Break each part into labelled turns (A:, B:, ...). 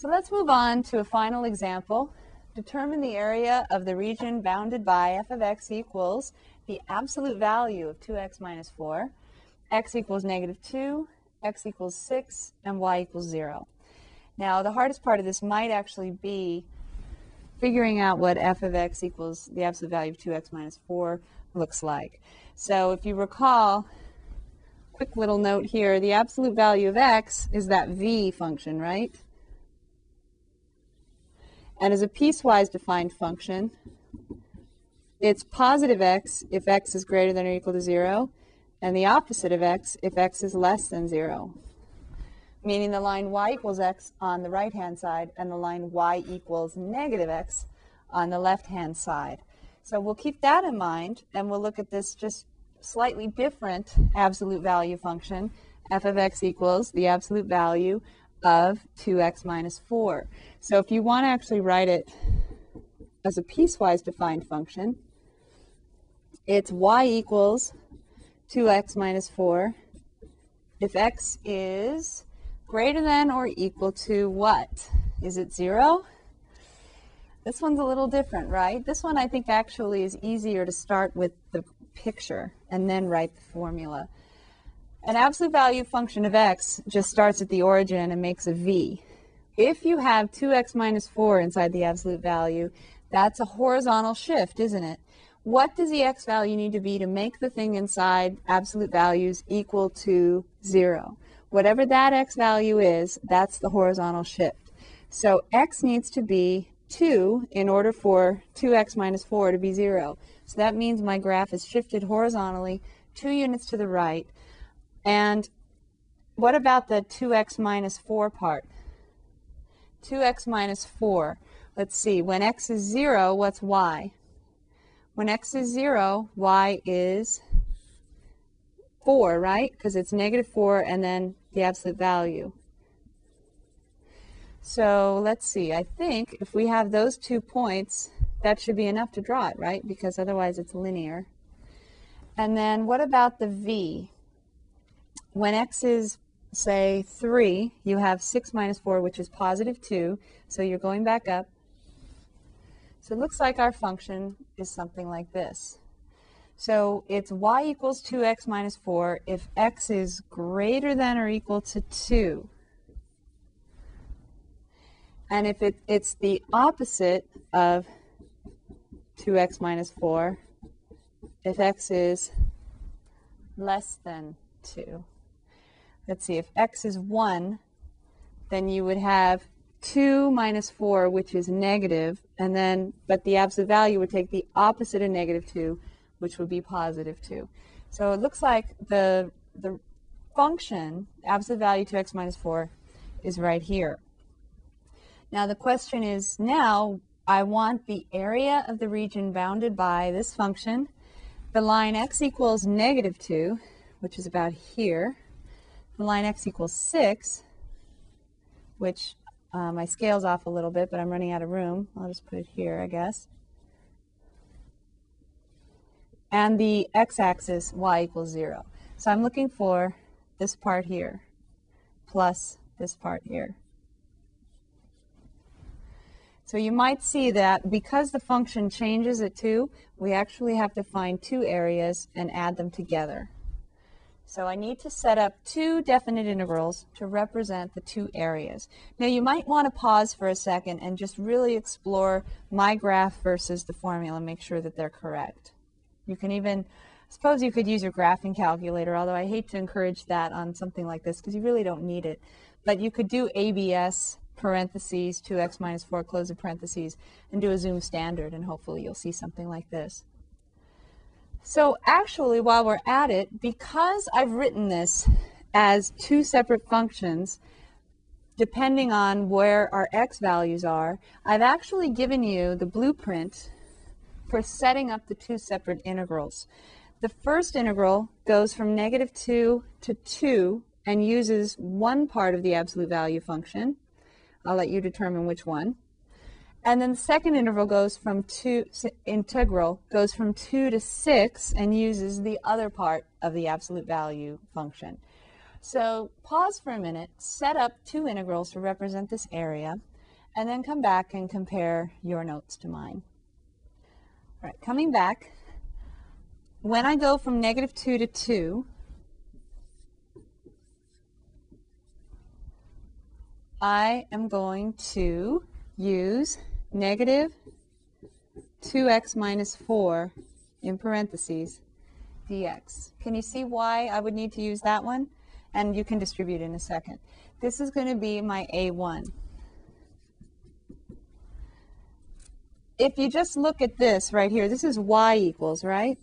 A: So let's move on to a final example. Determine the area of the region bounded by f of x equals the absolute value of 2x minus 4, x equals negative 2, x equals 6, and y equals 0. Now, the hardest part of this might actually be figuring out what f of x equals the absolute value of 2x minus 4 looks like. So if you recall, quick little note here, the absolute value of x is that v function, right? And as a piecewise defined function, it's positive x if x is greater than or equal to 0, and the opposite of x if x is less than 0. Meaning the line y equals x on the right-hand side and the line y equals negative x on the left-hand side. So we'll keep that in mind, and we'll look at this just slightly different absolute value function, f of x equals the absolute value of 2x minus 4. So if you want to actually write it as a piecewise defined function, it's y equals 2x minus 4 if x is greater than or equal to what? Is it 0? This one's a little different, right? This one I think actually is easier to start with the picture and then write the formula. An absolute value function of x just starts at the origin and makes a v. If you have 2x minus 4 inside the absolute value, that's a horizontal shift, isn't it? What does the x value need to be to make the thing inside absolute values equal to 0? Whatever that x value is, that's the horizontal shift. So x needs to be 2 in order for 2x minus 4 to be 0. So that means my graph is shifted horizontally 2 units to the right. And what about the 2x minus 4 part? 2x minus 4. Let's see. When x is 0, what's y? When x is 0, y is 4, right? Because it's negative 4 and then the absolute value. So let's see. I think if we have those two points, that should be enough to draw it, right? Because otherwise it's linear. And then what about the v? When x is, say, 3, you have 6 minus 4, which is positive 2. So you're going back up. So it looks like our function is something like this. So it's y equals 2x minus 4 if x is greater than or equal to 2. And if it, it's the opposite of 2x minus 4, if x is less than 2 let's see, if x is 1, then you would have 2 minus 4, which is negative, and then, but the absolute value would take the opposite of negative 2, which would be positive 2. So it looks like the, the function, absolute value 2x minus 4, is right here. Now the question is, now I want the area of the region bounded by this function, the line x equals negative 2, which is about here, the line x equals 6, which uh, my scale's off a little bit, but I'm running out of room. I'll just put it here, I guess. And the x-axis, y equals 0. So I'm looking for this part here plus this part here. So you might see that because the function changes at 2, we actually have to find two areas and add them together. So I need to set up two definite integrals to represent the two areas. Now you might want to pause for a second and just really explore my graph versus the formula, and make sure that they're correct. You can even, suppose you could use your graphing calculator, although I hate to encourage that on something like this because you really don't need it. But you could do ABS parentheses 2x minus 4 close the parentheses and do a zoom standard and hopefully you'll see something like this. So actually, while we're at it, because I've written this as two separate functions, depending on where our x values are, I've actually given you the blueprint for setting up the two separate integrals. The first integral goes from negative 2 to 2 and uses one part of the absolute value function. I'll let you determine which one. And then the second interval goes from two, integral goes from two to six and uses the other part of the absolute value function. So pause for a minute, set up two integrals to represent this area, and then come back and compare your notes to mine. All right, coming back, when I go from negative 2 to 2, I am going to use negative 2x minus 4 in parentheses dx. Can you see why I would need to use that one? And you can distribute in a second. This is going to be my a1. If you just look at this right here, this is y equals, right?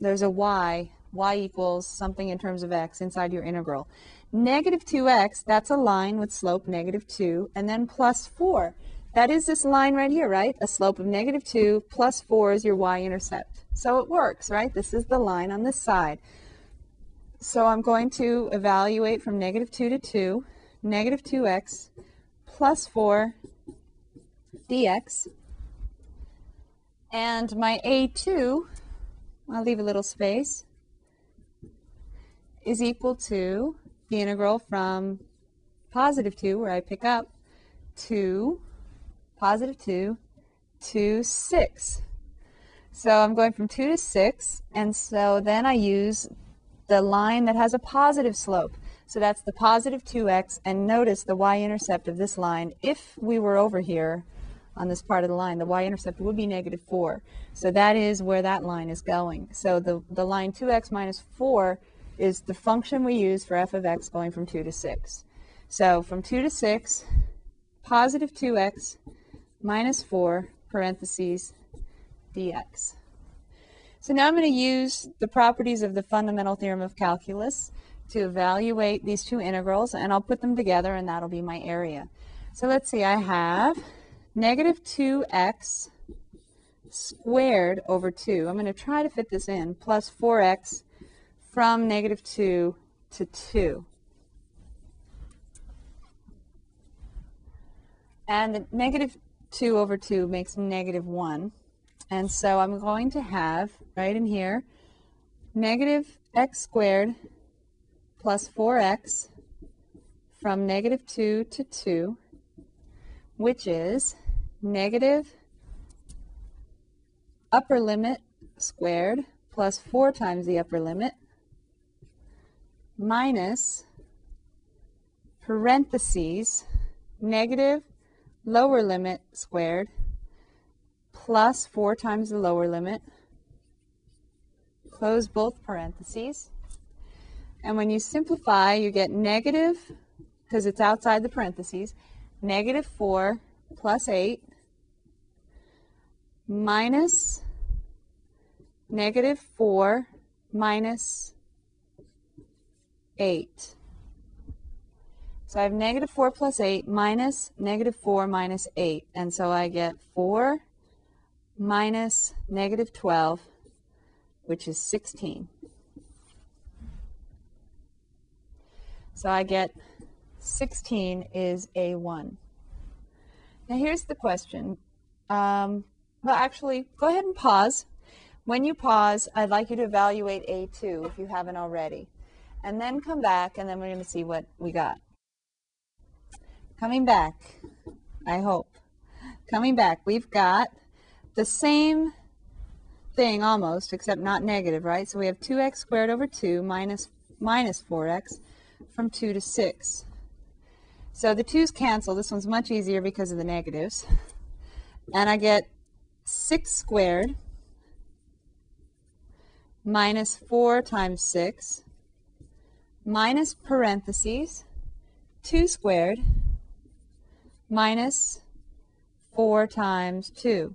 A: There's a y, y equals something in terms of x inside your integral. Negative 2x, that's a line with slope negative 2, and then plus 4. That is this line right here, right? A slope of negative 2 plus 4 is your y-intercept. So it works, right? This is the line on this side. So I'm going to evaluate from negative 2 to 2, negative 2x plus 4 dx. And my a2, I'll leave a little space, is equal to the integral from positive 2, where I pick up, to positive 2 to 6. So I'm going from 2 to 6, and so then I use the line that has a positive slope. So that's the positive 2x, and notice the y-intercept of this line. If we were over here on this part of the line, the y-intercept would be negative 4. So that is where that line is going. So the, the line 2x minus 4 is the function we use for f of x going from 2 to 6. So from 2 to 6, positive 2x minus 4, parentheses, dx. So now I'm going to use the properties of the fundamental theorem of calculus to evaluate these two integrals, and I'll put them together, and that'll be my area. So let's see, I have negative 2x squared over 2. I'm going to try to fit this in, plus 4x from negative 2 to 2. And the negative 2 over 2 makes negative 1. And so I'm going to have, right in here, negative x squared plus 4x from negative 2 to 2, which is negative upper limit squared plus 4 times the upper limit minus parentheses negative lower limit squared plus 4 times the lower limit. Close both parentheses. And when you simplify, you get negative, because it's outside the parentheses, negative 4 plus 8 minus negative 4 minus 8. So I have negative 4 plus 8 minus negative 4 minus 8. And so I get 4 minus negative 12, which is 16. So I get 16 is A1. Now here's the question. Um, well, actually, go ahead and pause. When you pause, I'd like you to evaluate A2 if you haven't already. And then come back, and then we're going to see what we got. Coming back, I hope. Coming back, we've got the same thing almost, except not negative, right? So we have 2x squared over 2 minus, minus 4x from 2 to 6. So the 2's cancel. This one's much easier because of the negatives. And I get 6 squared minus 4 times 6 minus parentheses 2 squared minus 4 times 2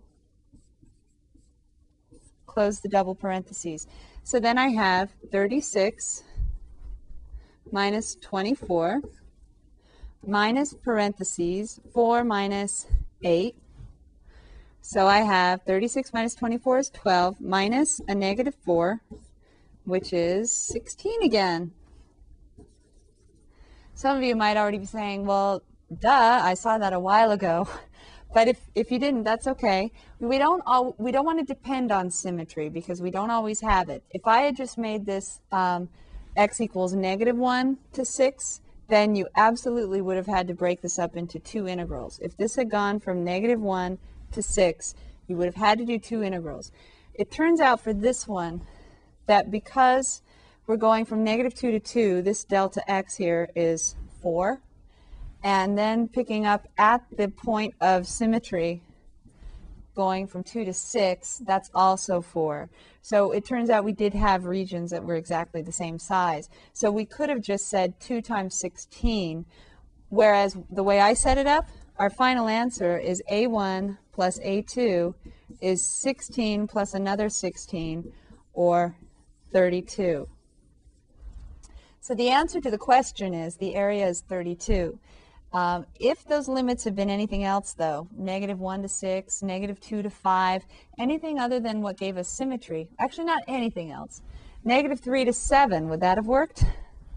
A: close the double parentheses. So then I have 36 minus 24 minus parentheses 4 minus 8. So I have 36 minus 24 is 12 minus a negative 4, which is 16 again. Some of you might already be saying, well, duh, I saw that a while ago. But if, if you didn't, that's okay. We don't all, we don't want to depend on symmetry because we don't always have it. If I had just made this um, x equals negative 1 to 6, then you absolutely would have had to break this up into two integrals. If this had gone from negative 1 to 6, you would have had to do two integrals. It turns out for this one that because we're going from negative 2 to 2, this delta x here is 4. And then picking up at the point of symmetry, going from 2 to 6, that's also 4. So it turns out we did have regions that were exactly the same size. So we could have just said 2 times 16, whereas the way I set it up, our final answer is A1 plus A2 is 16 plus another 16, or 32. So the answer to the question is the area is 32. Um, if those limits have been anything else, though, negative 1 to 6, negative 2 to 5, anything other than what gave us symmetry, actually not anything else, negative 3 to 7, would that have worked?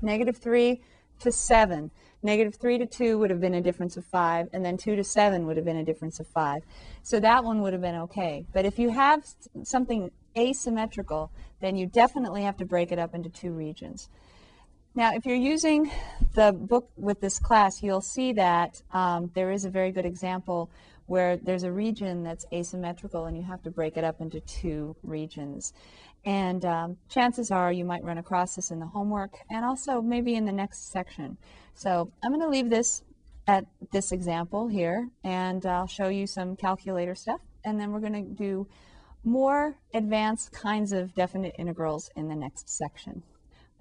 A: Negative 3 to 7. Negative 3 to 2 would have been a difference of 5, and then 2 to 7 would have been a difference of 5. So that one would have been okay. But if you have something asymmetrical, then you definitely have to break it up into two regions. Now, if you're using the book with this class, you'll see that um, there is a very good example where there's a region that's asymmetrical and you have to break it up into two regions. And um, chances are you might run across this in the homework and also maybe in the next section. So I'm going to leave this at this example here and I'll show you some calculator stuff and then we're going to do more advanced kinds of definite integrals in the next section.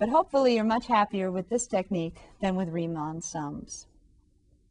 A: But hopefully you're much happier with this technique than with Riemann sums.